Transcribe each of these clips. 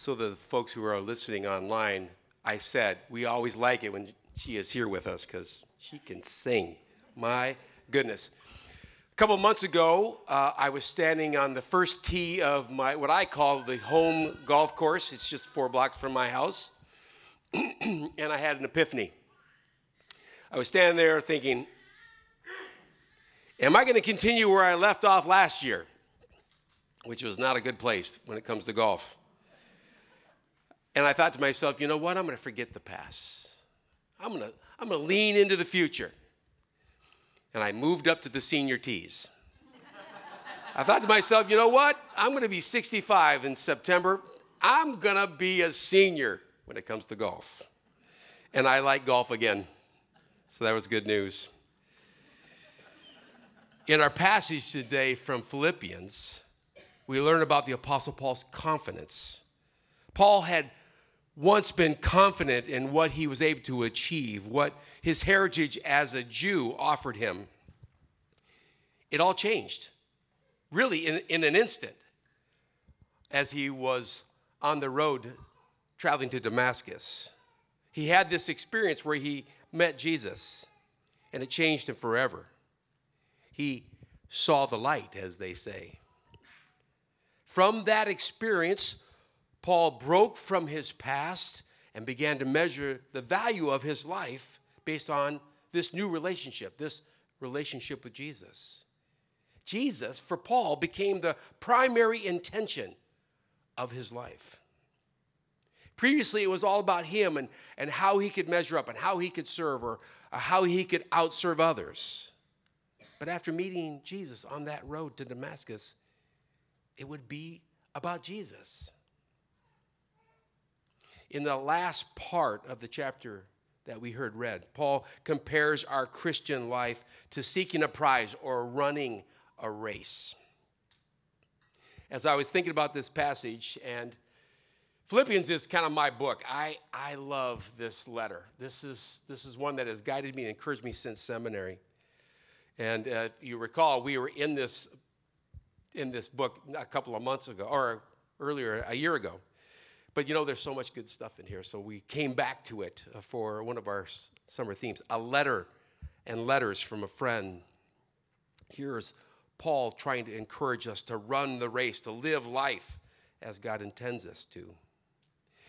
So the folks who are listening online, I said we always like it when she is here with us because she can sing. My goodness. A couple months ago, uh, I was standing on the first tee of my what I call the home golf course. It's just four blocks from my house, and I had an epiphany. I was standing there thinking, Am I going to continue where I left off last year? Which was not a good place when it comes to golf. And I thought to myself, you know what? I'm going to forget the past. I'm going to, I'm going to lean into the future. And I moved up to the senior tees. I thought to myself, you know what? I'm going to be 65 in September. I'm going to be a senior when it comes to golf. And I like golf again. So that was good news. In our passage today from Philippians, we learn about the Apostle Paul's confidence. Paul had once been confident in what he was able to achieve, what his heritage as a Jew offered him. It all changed, really, in, in an instant, as he was on the road traveling to Damascus. He had this experience where he met Jesus, and it changed him forever. He saw the light, as they say. From that experience, Paul broke from his past and began to measure the value of his life based on this new relationship, this relationship with Jesus. Jesus, for Paul, became the primary intention of his life. Previously, it was all about him and, and how he could measure up and how he could serve or, or how he could outserve others. But after meeting Jesus on that road to Damascus, it would be about Jesus. In the last part of the chapter that we heard read, Paul compares our Christian life to seeking a prize or running a race. As I was thinking about this passage, and Philippians is kind of my book. I, I love this letter. This is, this is one that has guided me and encouraged me since seminary. And uh, you recall, we were in this in this book a couple of months ago, or earlier, a year ago. But you know, there's so much good stuff in here. So we came back to it uh, for one of our summer themes a letter and letters from a friend. Here's Paul trying to encourage us to run the race, to live life as God intends us to.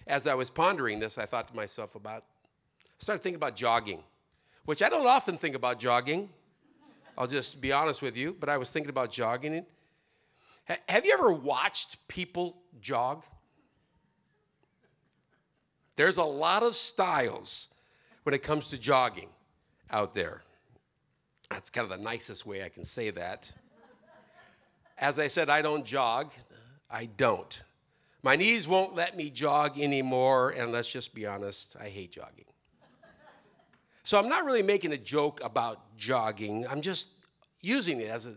As I was pondering this, I thought to myself about, I started thinking about jogging, which I don't often think about jogging. I'll just be honest with you, but I was thinking about jogging. Have you ever watched people jog? There's a lot of styles when it comes to jogging out there. That's kind of the nicest way I can say that. As I said, I don't jog. I don't. My knees won't let me jog anymore, and let's just be honest, I hate jogging. So I'm not really making a joke about jogging. I'm just using it as, a,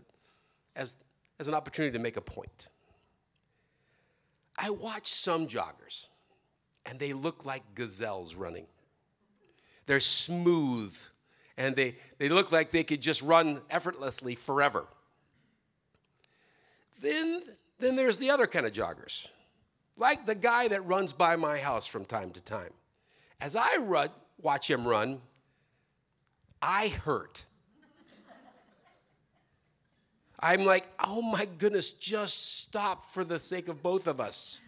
as, as an opportunity to make a point. I watch some joggers, and they look like gazelles running. They're smooth, and they, they look like they could just run effortlessly forever. Then, then there's the other kind of joggers, like the guy that runs by my house from time to time. As I run, watch him run, I hurt. I'm like, oh my goodness, just stop for the sake of both of us.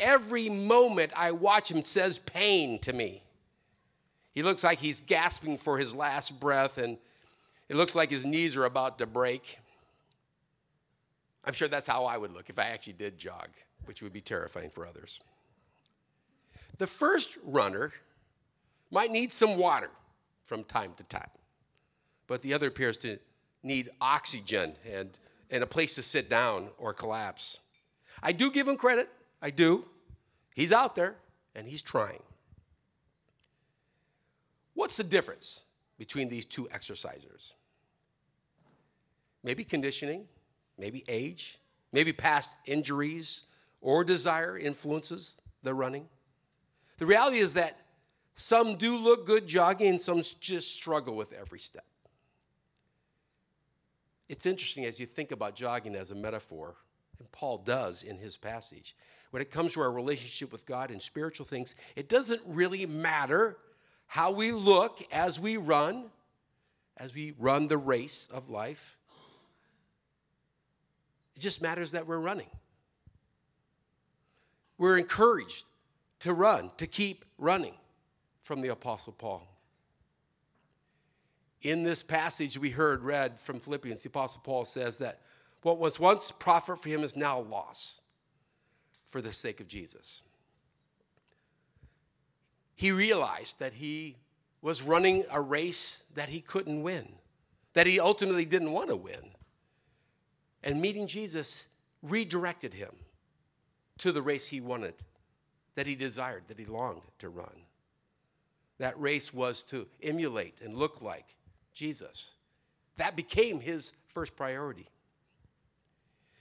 Every moment I watch him says pain to me. He looks like he's gasping for his last breath, and it looks like his knees are about to break. I'm sure that's how I would look if I actually did jog, which would be terrifying for others. The first runner might need some water from time to time. But the other appears to need oxygen and, and a place to sit down or collapse. I do give him credit. I do. He's out there and he's trying. What's the difference between these two exercisers? Maybe conditioning, maybe age, maybe past injuries or desire influences the running. The reality is that some do look good jogging, and some just struggle with every step. It's interesting as you think about jogging as a metaphor And Paul does in his passage. When it comes to our relationship with God and spiritual things, it doesn't really matter how we look as we run, as we run the race of life. It just matters that we're running. We're encouraged to run, to keep running from the Apostle Paul. In this passage we heard read from Philippians, the Apostle Paul says that what was once profit for him is now loss for the sake of Jesus. He realized that he was running a race that he couldn't win, that he ultimately didn't want to win. And meeting Jesus redirected him to the race he wanted, that he desired, that he longed to run. That race was to emulate and look like Jesus. That became his first priority.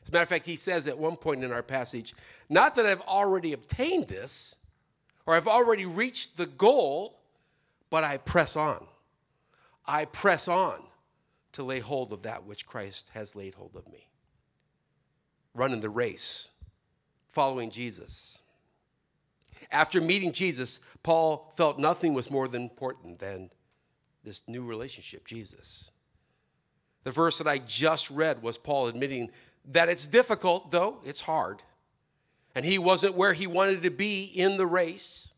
As a matter of fact, he says at one point in our passage, Not that I've already obtained this, or I've already reached the goal, but I press on. I press on to lay hold of that which Christ has laid hold of me. Running the race, following Jesus. After meeting Jesus, Paul felt nothing was more than important than this new relationship, Jesus. The verse that I just read was Paul admitting that it's difficult, though, it's hard. And he wasn't where he wanted to be in the race,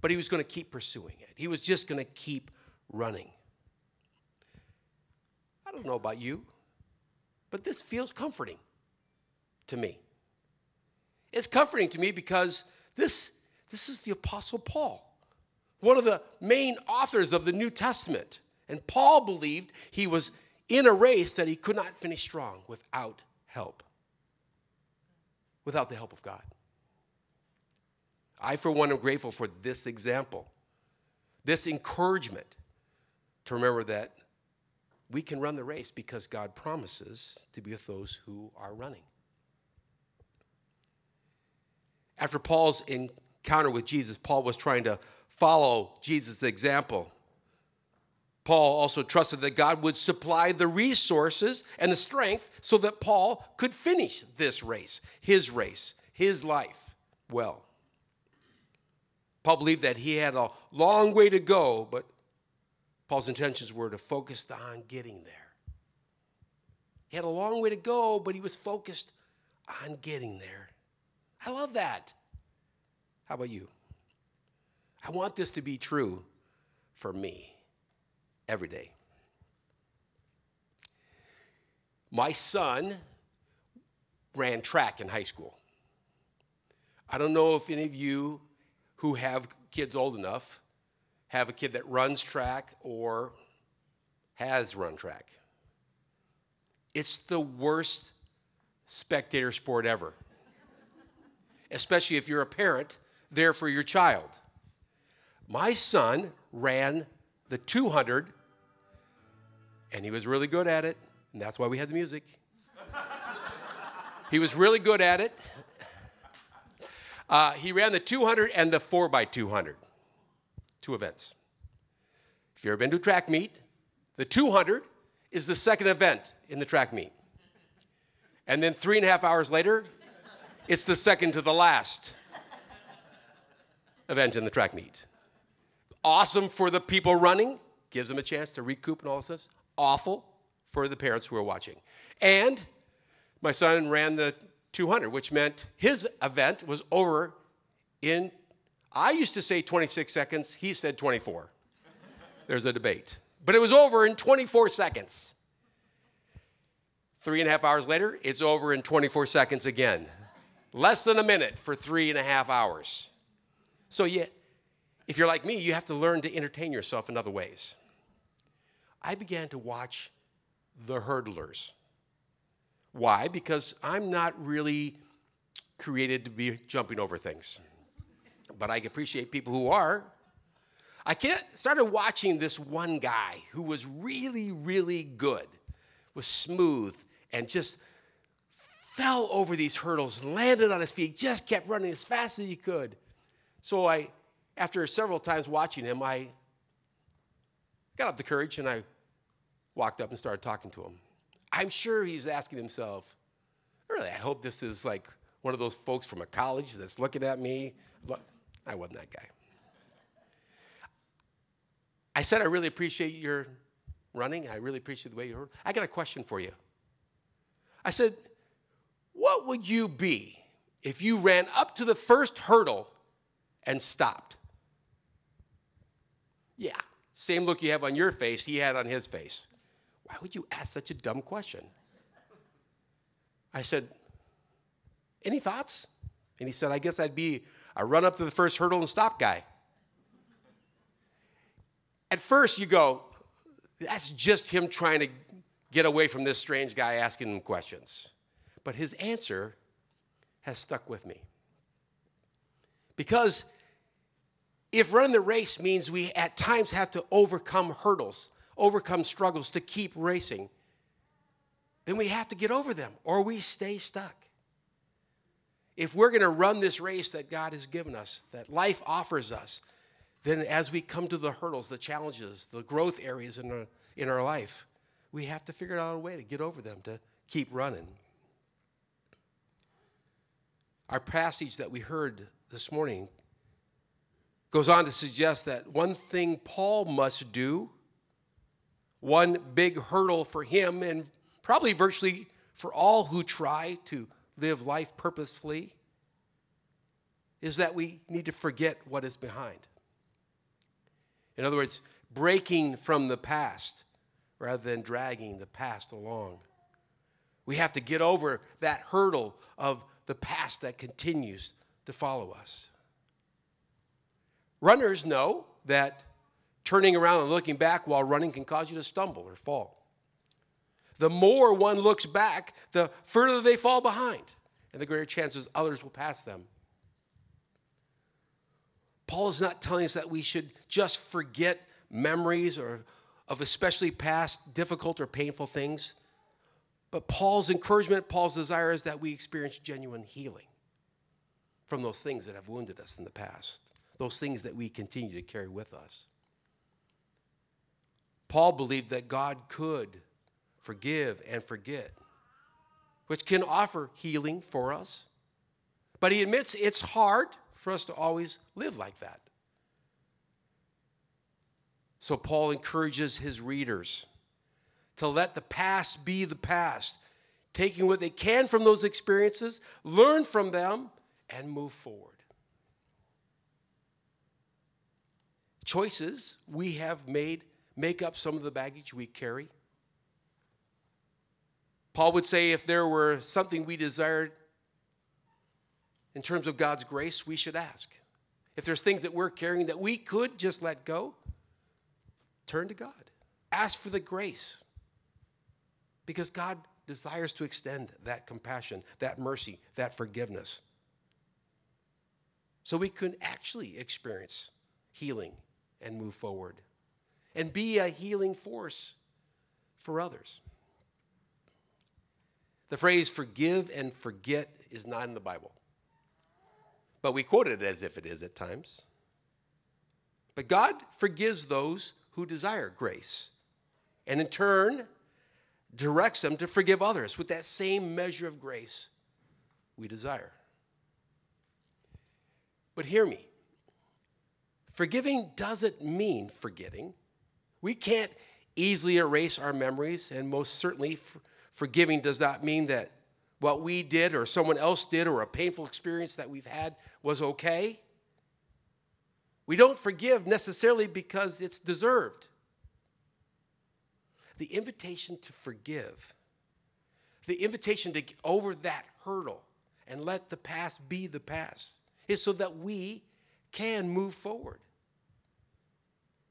but he was going to keep pursuing it. He was just going to keep running. I don't know about you, but this feels comforting to me. It's comforting to me because this, this is the Apostle Paul, one of the main authors of the New Testament. And Paul believed he was in a race that he could not finish strong without help, without the help of God. I, for one, am grateful for this example, this encouragement to remember that we can run the race because God promises to be with those who are running. After Paul's encounter with Jesus, Paul was trying to follow Jesus' example Paul also trusted that God would supply the resources and the strength so that Paul could finish this race, his race, his life well. Paul believed that he had a long way to go, but Paul's intentions were to focus on getting there. He had a long way to go, but he was focused on getting there. I love that. How about you? I want this to be true for me every day. My son ran track in high school. I don't know if any of you who have kids old enough have a kid that runs track or has run track. It's the worst spectator sport ever, especially if you're a parent there for your child. My son ran the 200 and he was really good at it, and that's why we had the music. he was really good at it. Uh, he ran the 200 and the 4 by 200 two events. If you've ever been to a track meet, the 200 is the second event in the track meet. And then three and a half hours later, it's the second to the last event in the track meet. Awesome for the people running, gives them a chance to recoup and all this awful for the parents who are watching. And my son ran the 200, which meant his event was over in, I used to say 26 seconds, he said 24. There's a debate. But it was over in 24 seconds. Three and a half hours later, it's over in 24 seconds again. Less than a minute for three and a half hours. So, yeah, if you're like me, you have to learn to entertain yourself in other ways. I began to watch the hurdlers. Why? Because I'm not really created to be jumping over things, but I appreciate people who are. I started watching this one guy who was really, really good, was smooth, and just fell over these hurdles, landed on his feet, just kept running as fast as he could. So I, after several times watching him, I got up the courage and I walked up and started talking to him. I'm sure he's asking himself, Really, I hope this is like one of those folks from a college that's looking at me. I wasn't that guy. I said, I really appreciate your running. I really appreciate the way you heard. I got a question for you. I said, What would you be if you ran up to the first hurdle and stopped? Yeah, same look you have on your face, he had on his face. Why would you ask such a dumb question? I said, Any thoughts? And he said, I guess I'd be a run up to the first hurdle and stop guy. At first, you go, that's just him trying to get away from this strange guy asking him questions. But his answer has stuck with me. Because if running the race means we at times have to overcome hurdles, overcome struggles to keep racing, then we have to get over them or we stay stuck. If we're going to run this race that God has given us, that life offers us, then as we come to the hurdles, the challenges, the growth areas in our, in our life, we have to figure out a way to get over them, to keep running. Our passage that we heard this morning goes on to suggest that one thing Paul must do, one big hurdle for him, and probably virtually for all who try to live life purposefully, is that we need to forget what is behind. In other words, breaking from the past rather than dragging the past along. We have to get over that hurdle of the past that continues to follow us. Runners know that turning around and looking back while running can cause you to stumble or fall. The more one looks back, the further they fall behind, and the greater chances others will pass them. Paul is not telling us that we should just forget memories or of especially past difficult or painful things. But Paul's encouragement, Paul's desire is that we experience genuine healing from those things that have wounded us in the past, those things that we continue to carry with us. Paul believed that God could forgive and forget, which can offer healing for us. But he admits it's hard for us to always live like that. So Paul encourages his readers to let the past be the past, taking what they can from those experiences, learn from them, and move forward. Choices we have made make up some of the baggage we carry. Paul would say if there were something we desired in terms of God's grace, we should ask. If there's things that we're carrying that we could just let go, turn to God. Ask for the grace. Because God desires to extend that compassion, that mercy, that forgiveness. So we can actually experience healing and move forward and be a healing force for others. The phrase forgive and forget is not in the Bible but we quote it as if it is at times. But God forgives those who desire grace, and in turn, directs them to forgive others with that same measure of grace we desire. But hear me forgiving doesn't mean forgetting. We can't easily erase our memories, and most certainly, forgiving does not mean that what we did or someone else did or a painful experience that we've had was okay. We don't forgive necessarily because it's deserved. The invitation to forgive, the invitation to get over that hurdle and let the past be the past, is so that we can move forward.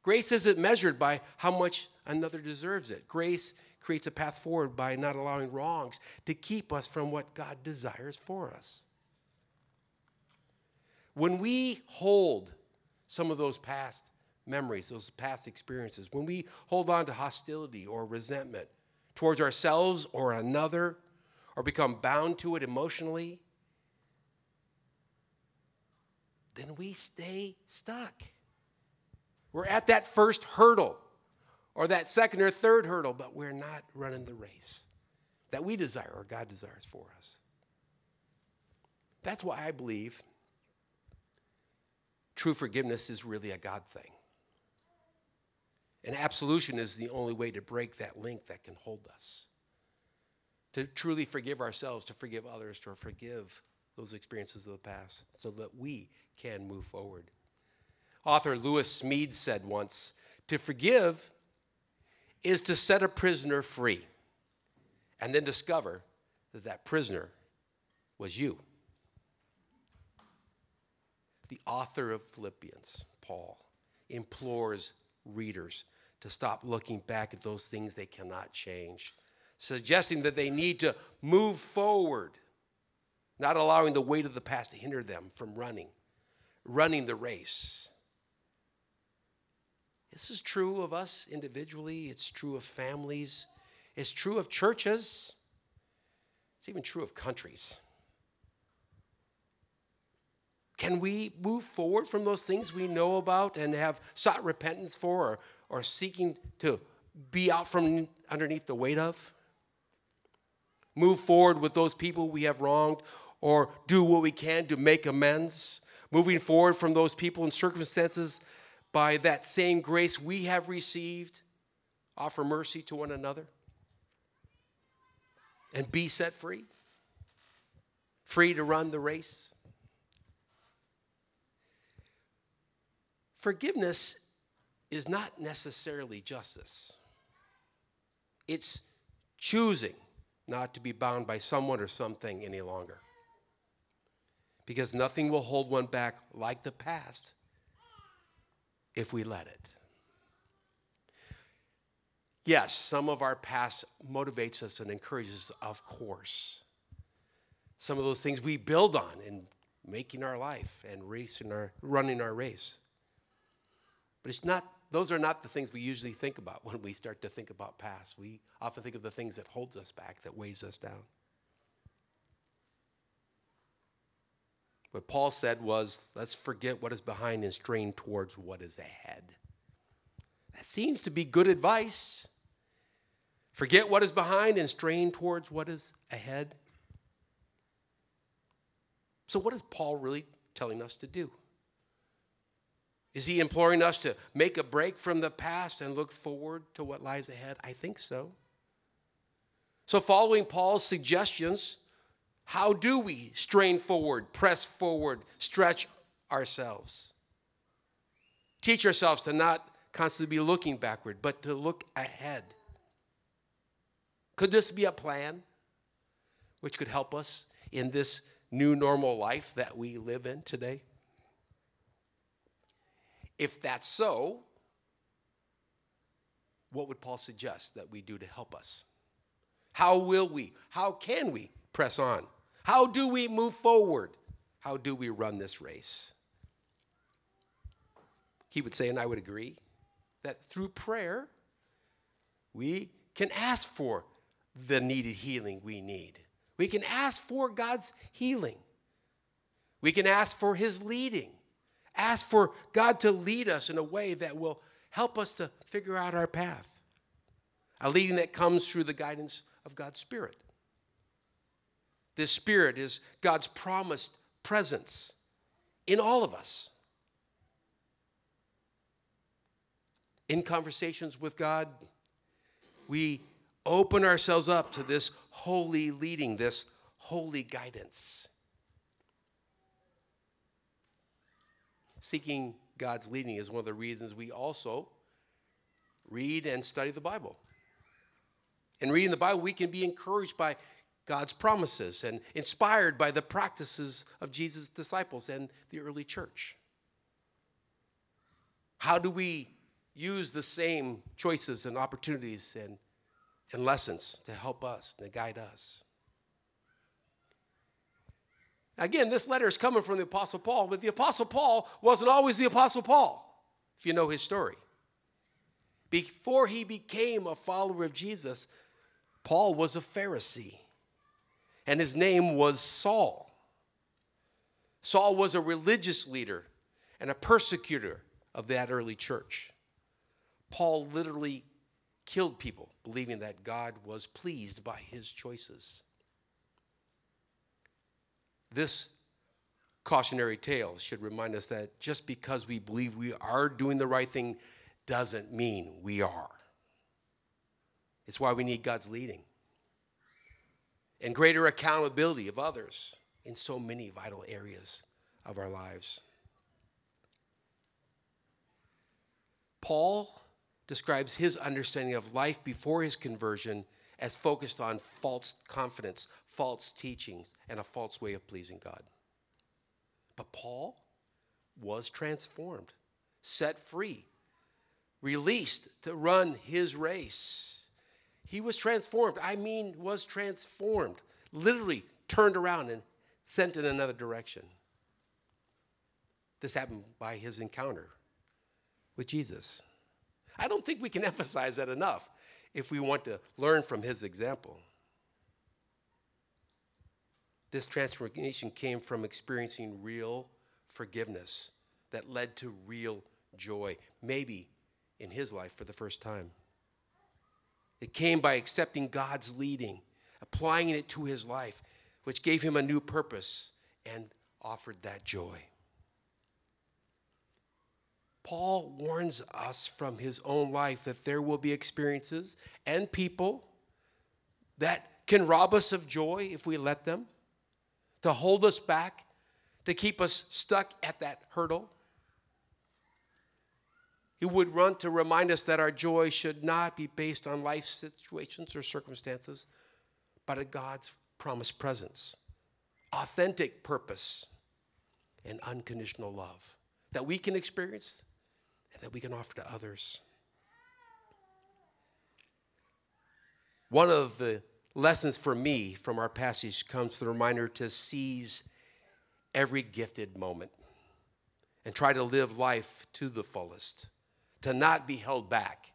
Grace isn't measured by how much another deserves it. Grace creates a path forward by not allowing wrongs to keep us from what God desires for us. When we hold some of those past memories, those past experiences, when we hold on to hostility or resentment towards ourselves or another, or become bound to it emotionally, then we stay stuck. We're at that first hurdle or that second or third hurdle, but we're not running the race that we desire or God desires for us. That's why I believe true forgiveness is really a God thing. And absolution is the only way to break that link that can hold us. To truly forgive ourselves, to forgive others, to forgive those experiences of the past so that we can move forward. Author Lewis Smedes said once to forgive is to set a prisoner free and then discover that that prisoner was you. The author of Philippians, Paul, implores readers to stop looking back at those things they cannot change, suggesting that they need to move forward, not allowing the weight of the past to hinder them from running, running the race. This is true of us individually, it's true of families, it's true of churches, it's even true of countries. Can we move forward from those things we know about and have sought repentance for or, or seeking to be out from underneath the weight of? Move forward with those people we have wronged or do what we can to make amends? Moving forward from those people and circumstances by that same grace we have received, offer mercy to one another and be set free, free to run the race. Forgiveness is not necessarily justice. It's choosing not to be bound by someone or something any longer. Because nothing will hold one back like the past if we let it. Yes, some of our past motivates us and encourages us, of course. Some of those things we build on in making our life and racing our running our race. But it's not those are not the things we usually think about when we start to think about past. We often think of the things that holds us back, that weighs us down. What Paul said was, let's forget what is behind and strain towards what is ahead. That seems to be good advice. Forget what is behind and strain towards what is ahead. So, what is Paul really telling us to do? Is he imploring us to make a break from the past and look forward to what lies ahead? I think so. So, following Paul's suggestions, how do we strain forward, press forward, stretch ourselves? Teach ourselves to not constantly be looking backward, but to look ahead. Could this be a plan which could help us in this new normal life that we live in today? If that's so, what would Paul suggest that we do to help us? How will we, how can we press on? How do we move forward? How do we run this race? He would say, and I would agree, that through prayer, we can ask for the needed healing we need. We can ask for God's healing. We can ask for His leading. Ask for God to lead us in a way that will help us to figure out our path. A leading that comes through the guidance of God's Spirit. This Spirit is God's promised presence in all of us. In conversations with God, we open ourselves up to this holy leading, this holy guidance. seeking God's leading is one of the reasons we also read and study the Bible. In reading the Bible, we can be encouraged by God's promises and inspired by the practices of Jesus' disciples and the early church. How do we use the same choices and opportunities and, and lessons to help us, to guide us? Again, this letter is coming from the Apostle Paul, but the Apostle Paul wasn't always the Apostle Paul, if you know his story. Before he became a follower of Jesus, Paul was a Pharisee, and his name was Saul. Saul was a religious leader and a persecutor of that early church. Paul literally killed people, believing that God was pleased by his choices. This cautionary tale should remind us that just because we believe we are doing the right thing doesn't mean we are. It's why we need God's leading and greater accountability of others in so many vital areas of our lives. Paul describes his understanding of life before his conversion as focused on false confidence, false teachings, and a false way of pleasing God. But Paul was transformed, set free, released to run his race. He was transformed. I mean, was transformed, literally turned around and sent in another direction. This happened by his encounter with Jesus. I don't think we can emphasize that enough if we want to learn from his example. This transformation came from experiencing real forgiveness that led to real joy, maybe in his life for the first time. It came by accepting God's leading, applying it to his life, which gave him a new purpose and offered that joy. Paul warns us from his own life that there will be experiences and people that can rob us of joy if we let them, to hold us back, to keep us stuck at that hurdle. He would run to remind us that our joy should not be based on life situations or circumstances, but at God's promised presence, authentic purpose, and unconditional love that we can experience and that we can offer to others. One of the lessons for me from our passage comes the reminder to seize every gifted moment and try to live life to the fullest, to not be held back,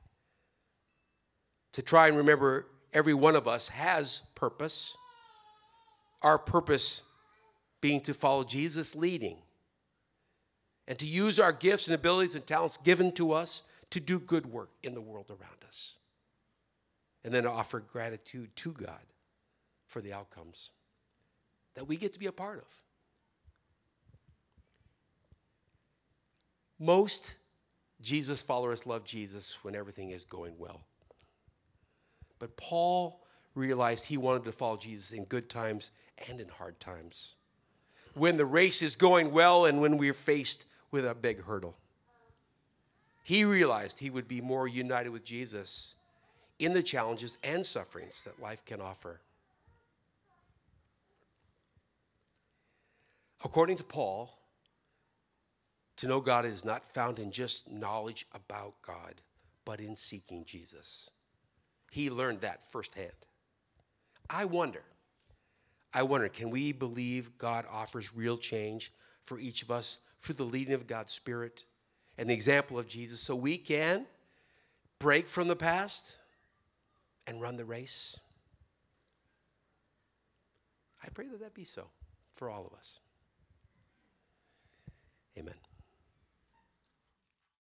to try and remember every one of us has purpose. Our purpose being to follow Jesus' leading and to use our gifts and abilities and talents given to us to do good work in the world around us. And then offer gratitude to God for the outcomes that we get to be a part of. Most Jesus followers love Jesus when everything is going well. But Paul realized he wanted to follow Jesus in good times and in hard times. When the race is going well and when we're faced with a big hurdle. He realized he would be more united with Jesus in the challenges and sufferings that life can offer. According to Paul, to know God is not found in just knowledge about God, but in seeking Jesus. He learned that firsthand. I wonder, I wonder, can we believe God offers real change for each of us through the leading of God's Spirit and the example of Jesus so we can break from the past and run the race? I pray that that be so for all of us. Amen.